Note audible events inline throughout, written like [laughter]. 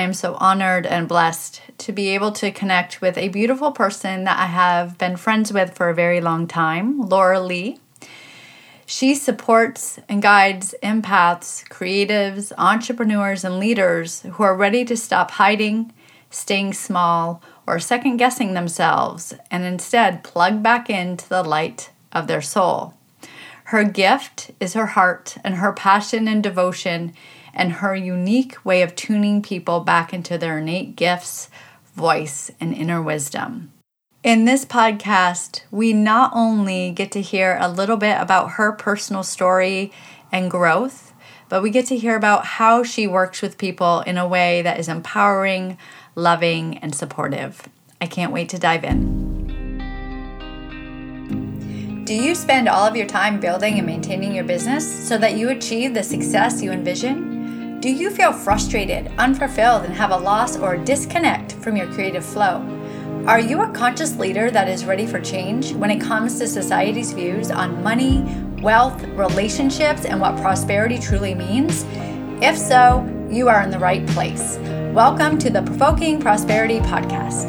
I am so honored and blessed to be able to connect with a beautiful person that I have been friends with for a very long time, Laura Lee. She supports and guides empaths, creatives, entrepreneurs, and leaders who are ready to stop hiding, staying small, or second guessing themselves and instead plug back into the light of their soul. Her gift is her heart and her passion and devotion and her unique way of tuning people back into their innate gifts, voice, and inner wisdom. In this podcast, we not only get to hear a little bit about her personal story and growth, but we get to hear about how she works with people in a way that is empowering, loving, and supportive. I can't wait to dive in. Do you spend all of your time building and maintaining your business so that you achieve the success you envision? Do you feel frustrated, unfulfilled, and have a loss or disconnect from your creative flow? Are you a conscious leader that is ready for change when it comes to society's views on money, wealth, relationships, and what prosperity truly means? If so, you are in the right place. Welcome to the Provoking Prosperity Podcast.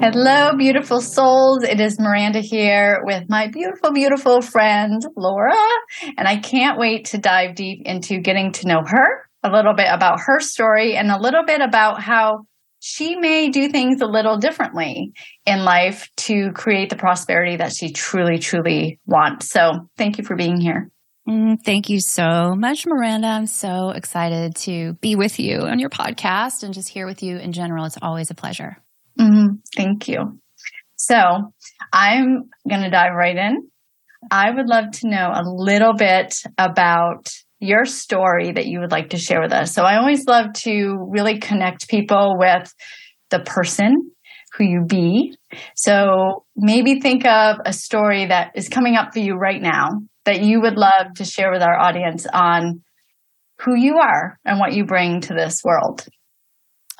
Hello, beautiful souls. It is Miranda here with my beautiful, beautiful friend, Laura. And I can't wait to dive deep into getting to know her, a little bit about her story, and a little bit about how she may do things a little differently in life to create the prosperity that she truly, truly wants. So thank you for being here. Mm, thank you so much, Miranda. I'm so excited to be with you on your podcast and just here with you in general. It's always a pleasure. Mm-hmm. Thank you. So I'm going to dive right in. I would love to know a little bit about your story that you would like to share with us. So I always love to really connect people with the person who you be. So maybe think of a story that is coming up for you right now that you would love to share with our audience on who you are and what you bring to this world.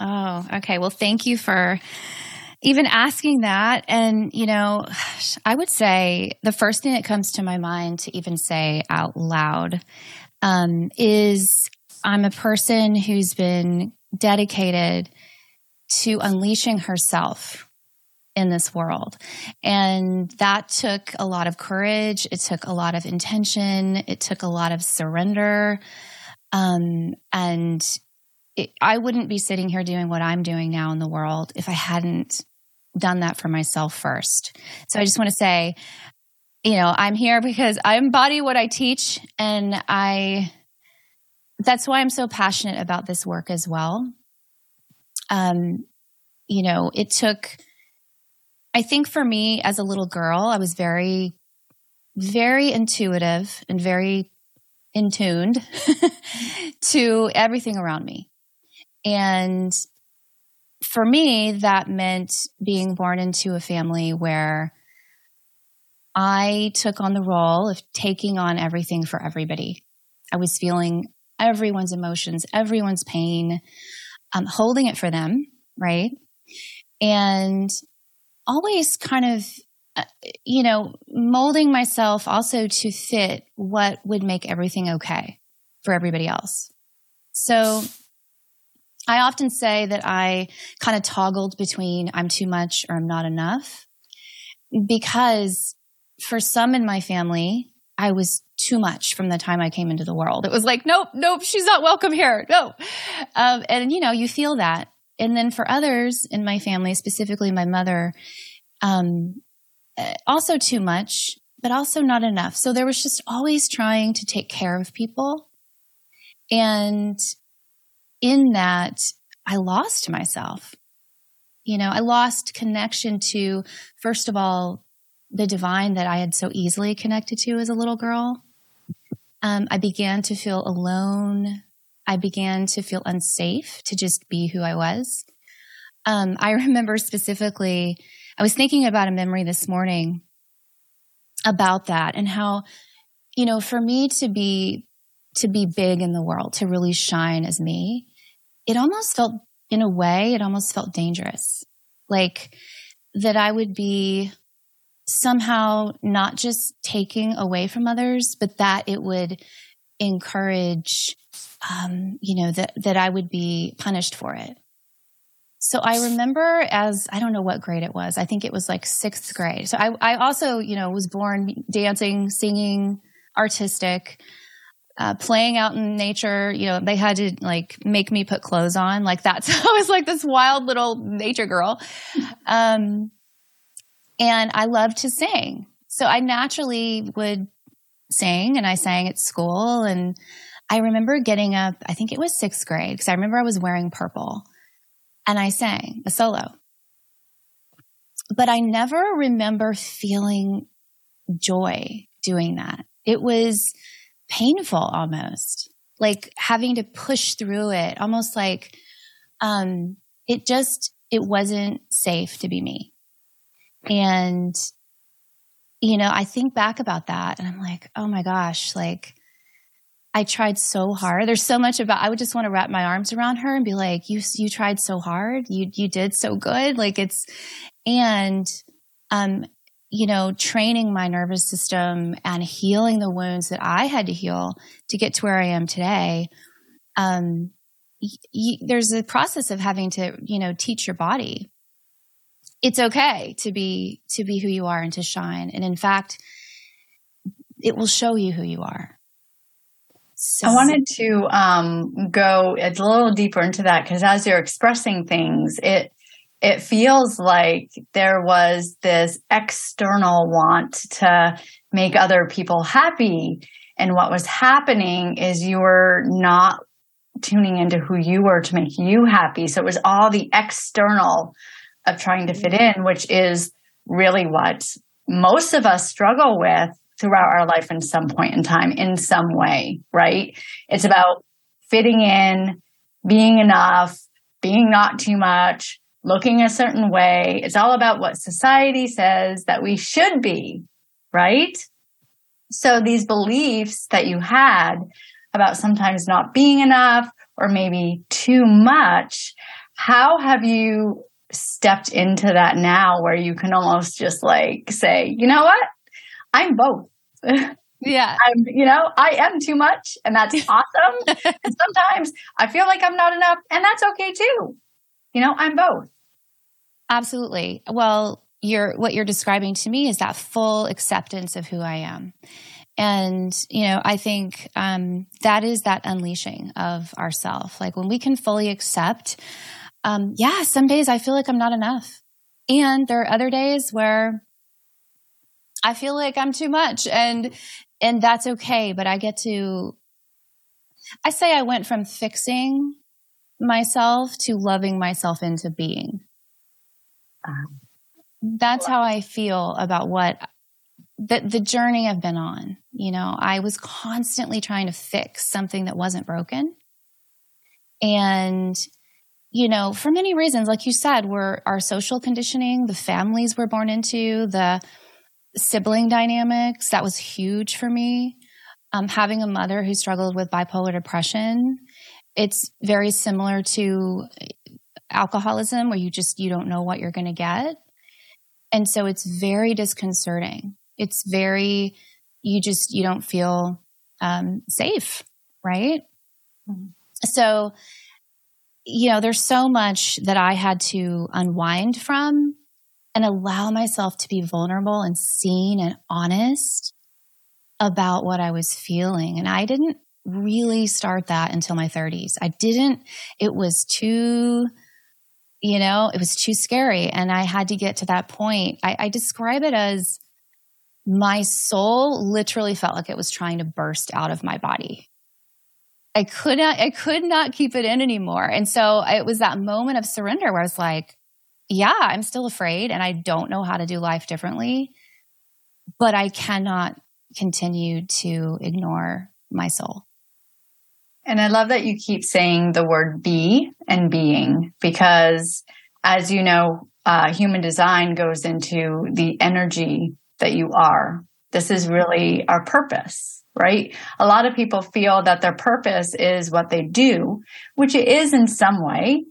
Oh, okay. Well, thank you for even asking that. And, you know, I would say the first thing that comes to my mind to even say out loud um, is I'm a person who's been dedicated to unleashing herself in this world. And that took a lot of courage. It took a lot of intention. It took a lot of surrender. Um, and it, I wouldn't be sitting here doing what I'm doing now in the world if I hadn't done that for myself first. So I just want to say, you know, I'm here because I embody what I teach and I that's why I'm so passionate about this work as well. Um, you know, it took I think for me as a little girl, I was very, very intuitive and very in tuned [laughs] to everything around me. And for me, that meant being born into a family where I took on the role of taking on everything for everybody. I was feeling everyone's emotions, everyone's pain, um, holding it for them, right? And always kind of uh, you know molding myself also to fit what would make everything okay for everybody else so i often say that i kind of toggled between i'm too much or i'm not enough because for some in my family i was too much from the time i came into the world it was like nope nope she's not welcome here no um, and you know you feel that and then for others in my family, specifically my mother, um, uh, also too much, but also not enough. So there was just always trying to take care of people. And in that, I lost myself. You know, I lost connection to, first of all, the divine that I had so easily connected to as a little girl. Um, I began to feel alone. I began to feel unsafe to just be who I was. Um, I [laughs] remember specifically, I was thinking about a memory this morning about that and how, you know, for me to be to be big in the world, to really shine as me, it almost felt in a way, it almost felt dangerous. Like that I would be somehow not just taking away from others, but that it would encourage, um, you know, that, that I would be punished for it. So I remember as I don't know what grade it was. I think it was like sixth grade. So I, I also, you know, was born dancing, singing, artistic, uh, playing out in nature. You know, they had to like make me put clothes on. Like that's [laughs] I was like this wild little nature girl. Um, and I loved to sing. So I naturally would sing and I sang at school. And I remember getting up, I think it was sixth grade, because I remember I was wearing purple and I sang a solo. But I never remember feeling joy doing that. It was painful almost, like having to push through it, almost like um, it just, it wasn't safe to be me. And, you know, I think back about that and I'm like, oh my gosh, like I tried so hard. There's so much about I would just want to wrap my arms around her and be like, "You you tried so hard. You you did so good." Like it's and um you know, training my nervous system and healing the wounds that I had to heal to get to where I am today. Um y- there's a process of having to, you know, teach your body it's okay to be to be who you are and to shine and in fact it will show you who you are so. i wanted to um, go a little deeper into that because as you're expressing things it it feels like there was this external want to make other people happy and what was happening is you were not tuning into who you were to make you happy so it was all the external of trying to fit in, which is really what most of us struggle with throughout our life in some point in time, in some way, right? It's about fitting in, being enough, being not too much, looking a certain way. It's all about what society says that we should be, right? So these beliefs that you had about sometimes not being enough or maybe too much, how have you stepped into that now where you can almost just like say, you know what? I'm both. [laughs] Yeah. I'm, you know, I am too much and that's [laughs] awesome. and sometimes I feel like I'm not enough and that's okay too. You know, I'm both. Absolutely. Well, you're what you're describing to me is that full acceptance of who I am. And, you know, I think um, that is that unleashing of ourself. Like when we can fully accept um, yeah, some days I feel like I'm not enough. And there are other days where I feel like I'm too much and and that's okay, but I get to I say I went from fixing myself to loving myself into being. Um, that's how I feel about what the the journey I've been on. You know, I was constantly trying to fix something that wasn't broken. And you know, for many reasons, like you said, were our social conditioning, the families we're born into, the sibling dynamics. That was huge for me. Um, having a mother who struggled with bipolar depression, it's very similar to alcoholism, where you just you don't know what you're going to get, and so it's very disconcerting. It's very you just you don't feel um, safe, right? Mm-hmm. So you know, there's so much that I had to unwind from and allow myself to be vulnerable and seen and honest about what I was feeling. And I didn't really start that until my 30s. I didn't, it was too, you know, it was too scary. And I had to get to that point. I, I describe it as my soul literally felt like it was trying to burst out of my body. I could not, I could not keep it in anymore. And so it was that moment of surrender where I was like, yeah, I'm still afraid and I don't know how to do life differently, but I cannot continue to ignore my soul. And I love that you keep saying the word be and being because, as you know, uh, human design goes into the energy that you are. This is really our purpose, right? A lot of people feel that their purpose is what they do, which it is in some way,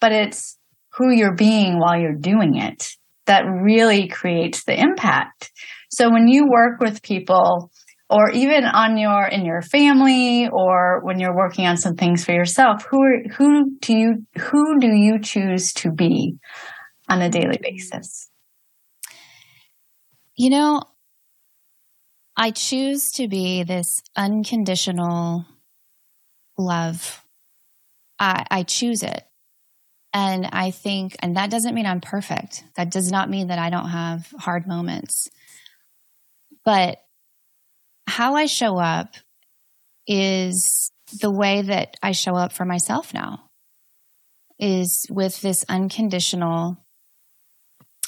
but it's who you're being while you're doing it that really creates the impact. So when you work with people or even on your in your family or when you're working on some things for yourself, who are, who do you who do you choose to be on a daily basis? You know, I choose to be this unconditional love. I, I choose it. And I think, and that doesn't mean I'm perfect. That does not mean that I don't have hard moments. But how I show up is the way that I show up for myself now, is with this unconditional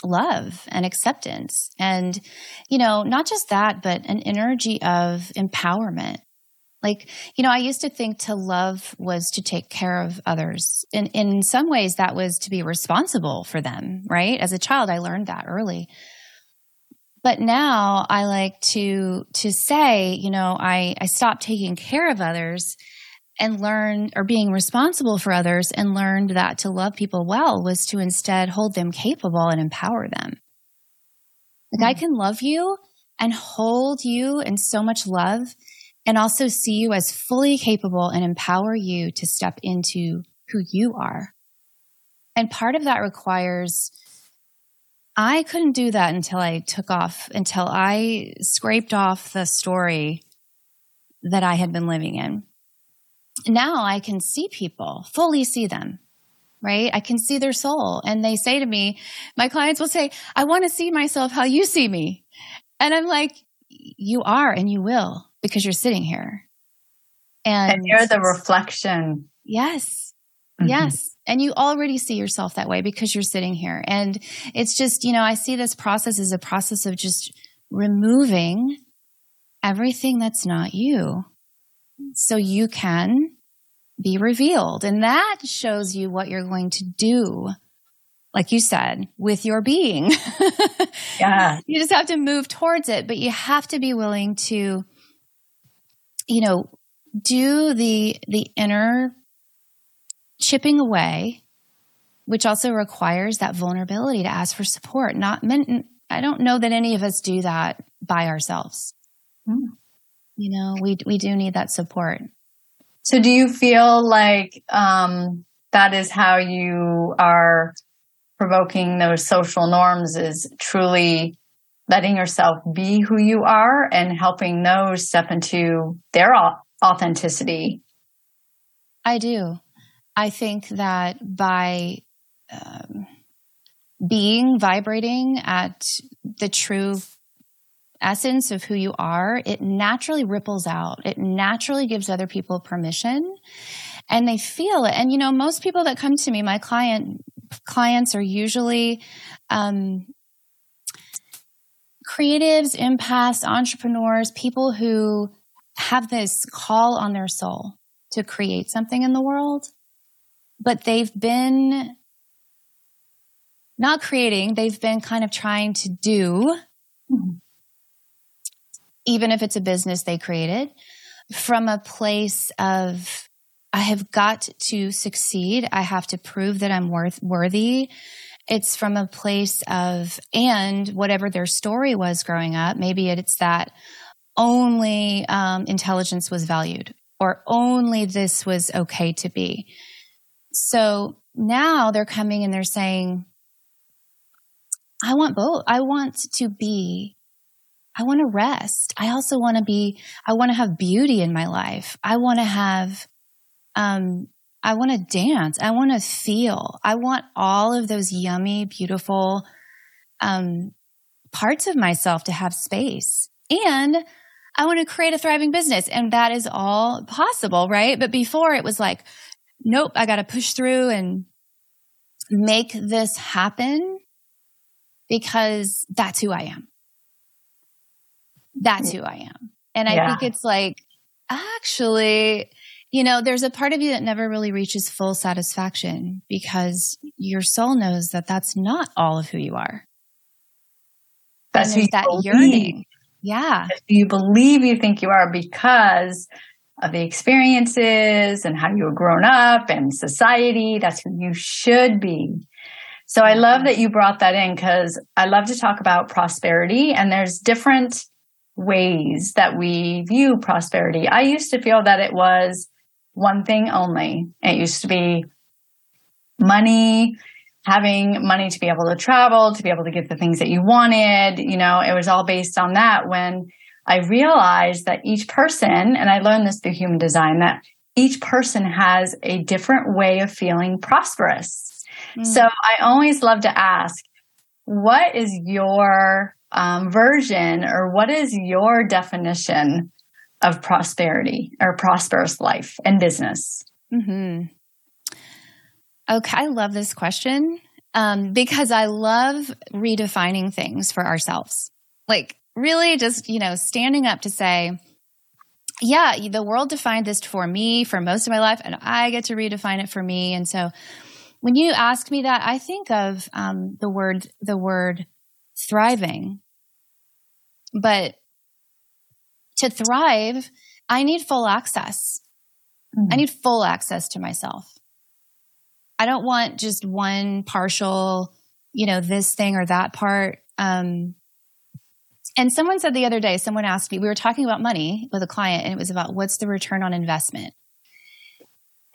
love and acceptance. And, you know, not just that, but an energy of empowerment. Like, you know, I used to think to love was to take care of others. And in some ways, that was to be responsible for them, right? As a child, I learned that early. But now I like to to say, you know, I, I stopped taking care of others and learned or being responsible for others and learned that to love people well was to instead hold them capable and empower them. Like mm-hmm. I can love you and hold you in so much love and also see you as fully capable and empower you to step into who you are. And part of that requires I couldn't do that until I took off, until I scraped off the story that I had been living in now I can see people, fully see them, right? I can see their soul. And they say to me, my clients will say, I want to see myself how you see me. And I'm like, you are and you will because you're sitting here. And, and you're the reflection. Yes. Mm-hmm. Yes. And you already see yourself that way because you're sitting here. And it's just, you know, I see this process as a process of just removing everything that's not you so you can be revealed. And that shows you what you're going to do, like you said, with your being. [laughs] yeah. You just have to move towards it, but you have to be willing to, you know, do the the inner chipping away, which also requires that vulnerability to ask for support. Not meant I don't know that any of us do that by ourselves. Mm you know we we do need that support so do you feel like um, that is how you are provoking those social norms is truly letting yourself be who you are and helping those step into their authenticity i do i think that by um, being vibrating at the true essence of who you are, it naturally ripples out. It naturally gives other people permission and they feel it. And you know, most people that come to me, my client clients are usually um, creatives, empaths, entrepreneurs, people who have this call on their soul to create something in the world, but they've been not creating, they've been kind of trying to do. Mm-hmm even if it's a business they created, from a place of, I have got to succeed. I have to prove that I'm worth, worthy. It's from a place of, and whatever their story was growing up, maybe it's that only um, intelligence was valued or only this was okay to be. So now they're coming and they're saying, I want both. I want to be I want to rest. I also want to be, I want to have beauty in my life. I want to have, um, I want to dance. I want to feel. I want all of those yummy, beautiful, um, parts of myself to have space. And I want to create a thriving business. And that is all possible, right? But before it was like, nope, I got to push through and make this happen because that's who I am that's who I am. And I yeah. think it's like, actually, you know, there's a part of you that never really reaches full satisfaction because your soul knows that that's not all of who you are. That's who that believe. yearning. Yeah. You believe you think you are because of the experiences and how you were grown up and society. That's who you should be. So I love that you brought that in because I love to talk about prosperity and there's different ways that we view prosperity. I used to feel that it was one thing only. It used to be money, having money to be able to travel, to be able to get the things that you wanted. You know, it was all based on that when I realized that each person, and I learned this through human design, that each person has a different way of feeling prosperous. Mm. So I always love to ask, what is your um, version or what is your definition of prosperity or prosperous life and business? Mm-hmm. Okay, I love this question um, because I love redefining things for ourselves. Like, really, just, you know, standing up to say, yeah, the world defined this for me for most of my life, and I get to redefine it for me. And so, when you ask me that, I think of um, the word the word thriving. But to thrive, I need full access. Mm-hmm. I need full access to myself. I don't want just one partial, you know, this thing or that part. Um, and someone said the other day, someone asked me, we were talking about money with a client, and it was about what's the return on investment.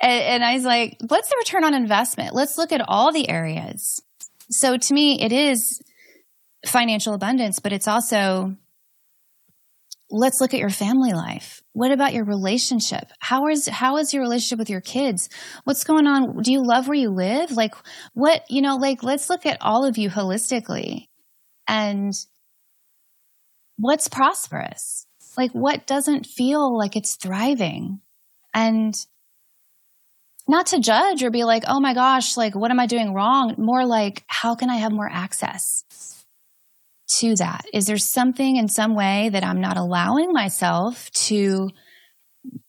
And, and I was like, what's the return on investment? Let's look at all the areas. So to me, it is financial abundance, but it's also let's look at your family life. What about your relationship? How is how is your relationship with your kids? What's going on? Do you love where you live? Like what, you know, like let's look at all of you holistically. And what's prosperous? Like what doesn't feel like it's thriving? And not to judge or be like, "Oh my gosh, like what am I doing wrong?" More like, "How can I have more access?" to that? Is there something in some way that I'm not allowing myself to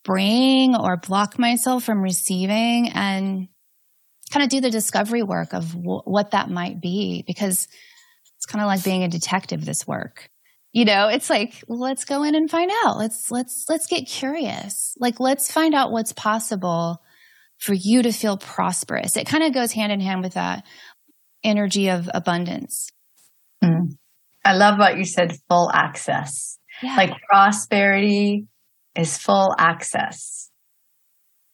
bring or block myself from receiving and kind of do the discovery work of w- what that might be? Because it's kind of like being a detective, this work. You know, it's like, let's go in and find out. Let's, let's, let's get curious. Like, let's find out what's possible for you to feel prosperous. It kind of goes hand in hand with that energy of abundance. Mm. I love what you said full access. Yeah. Like prosperity is full access.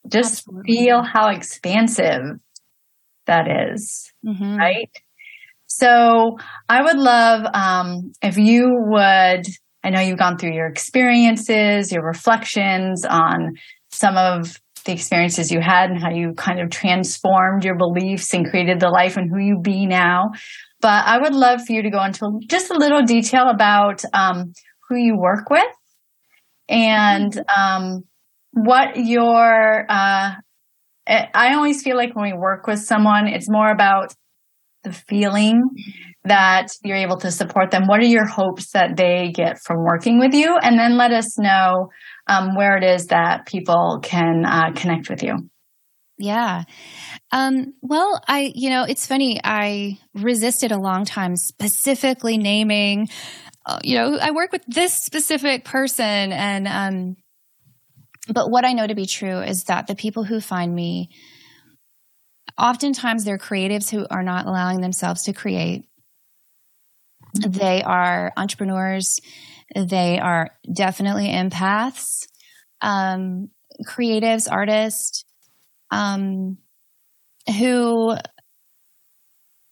Just Absolutely. feel how expansive that is, mm-hmm. right? So I would love um, if you would. I know you've gone through your experiences, your reflections on some of the experiences you had and how you kind of transformed your beliefs and created the life and who you be now. But I would love for you to go into just a little detail about um, who you work with and um, what your. Uh, I always feel like when we work with someone, it's more about the feeling that you're able to support them. What are your hopes that they get from working with you? And then let us know um, where it is that people can uh, connect with you. Yeah. Um, well, I, you know, it's funny. I resisted a long time specifically naming, uh, you know, I work with this specific person. And, um, but what I know to be true is that the people who find me, oftentimes they're creatives who are not allowing themselves to create. They are entrepreneurs. They are definitely empaths, um, creatives, artists. Um, who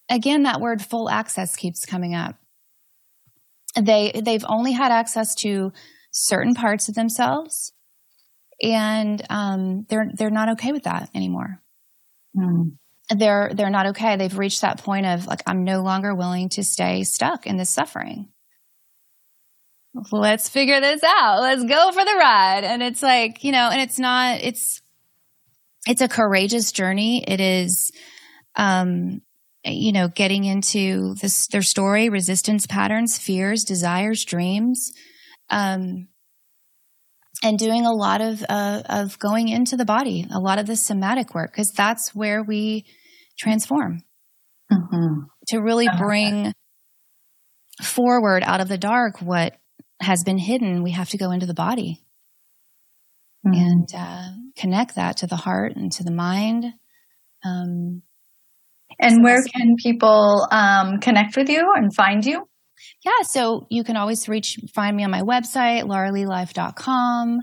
again that word full access keeps coming up they they've only had access to certain parts of themselves and um, they're they're not okay with that anymore mm. they're they're not okay they've reached that point of like i'm no longer willing to stay stuck in this suffering let's figure this out let's go for the ride and it's like you know and it's not it's it's a courageous journey. It is, um, you know, getting into this, their story, resistance patterns, fears, desires, dreams. Um, and doing a lot of uh, of going into the body, a lot of the somatic work, because that's where we transform mm-hmm. to really bring forward out of the dark what has been hidden. We have to go into the body mm-hmm. and uh, connect that to the heart and to the mind. Um, and so where can people um, connect with you and find you? Yeah, so you can always reach find me on my website, lauraleelife.com.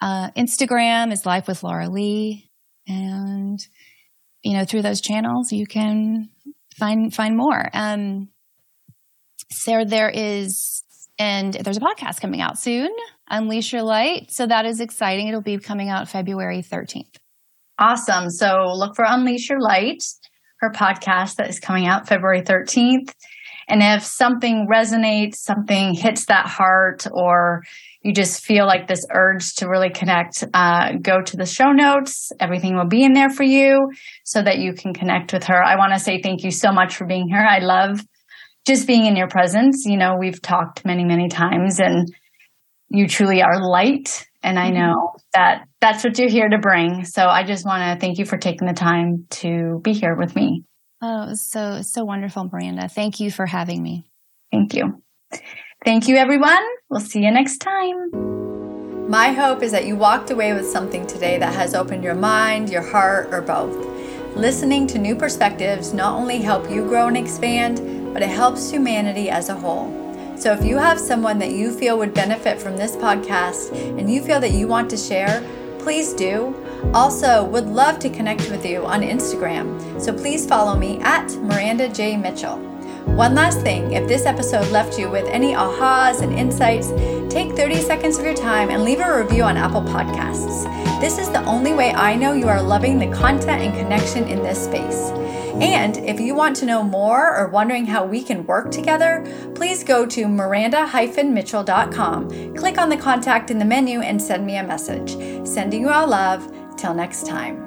Uh, Instagram is Life with Laura Lee. And, you know, through those channels, you can find find more. Um, so there is, and there's a podcast coming out soon, Unleash Your Light. So that is exciting. It'll be coming out February 13th. Awesome. So look for Unleash Your Light, her podcast that is coming out February 13th. And if something resonates, something hits that heart, or you just feel like this urge to really connect, uh, go to the show notes. Everything will be in there for you so that you can connect with her. I want to say thank you so much for being here. I love just being in your presence. You know, we've talked many, many times, and you truly are light. And I mm-hmm. know that that's what you're here to bring. So I just want to thank you for taking the time to be here with me. Oh, so so wonderful, Miranda. Thank you for having me. Thank you. Thank you, everyone. We'll see you next time. My hope is that you walked away with something today that has opened your mind, your heart, or both. Listening to new perspectives not only help you grow and expand, but it helps humanity as a whole. So if you have someone that you feel would benefit from this podcast and you feel that you want to share, please do. Also, would love to connect with you on Instagram, so please follow me at Miranda J. Mitchell. One last thing if this episode left you with any ahas and insights, take 30 seconds of your time and leave a review on Apple Podcasts. This is the only way I know you are loving the content and connection in this space. And if you want to know more or wondering how we can work together, please go to miranda-mitchell.com, click on the contact in the menu, and send me a message. Sending you all love. Till next time.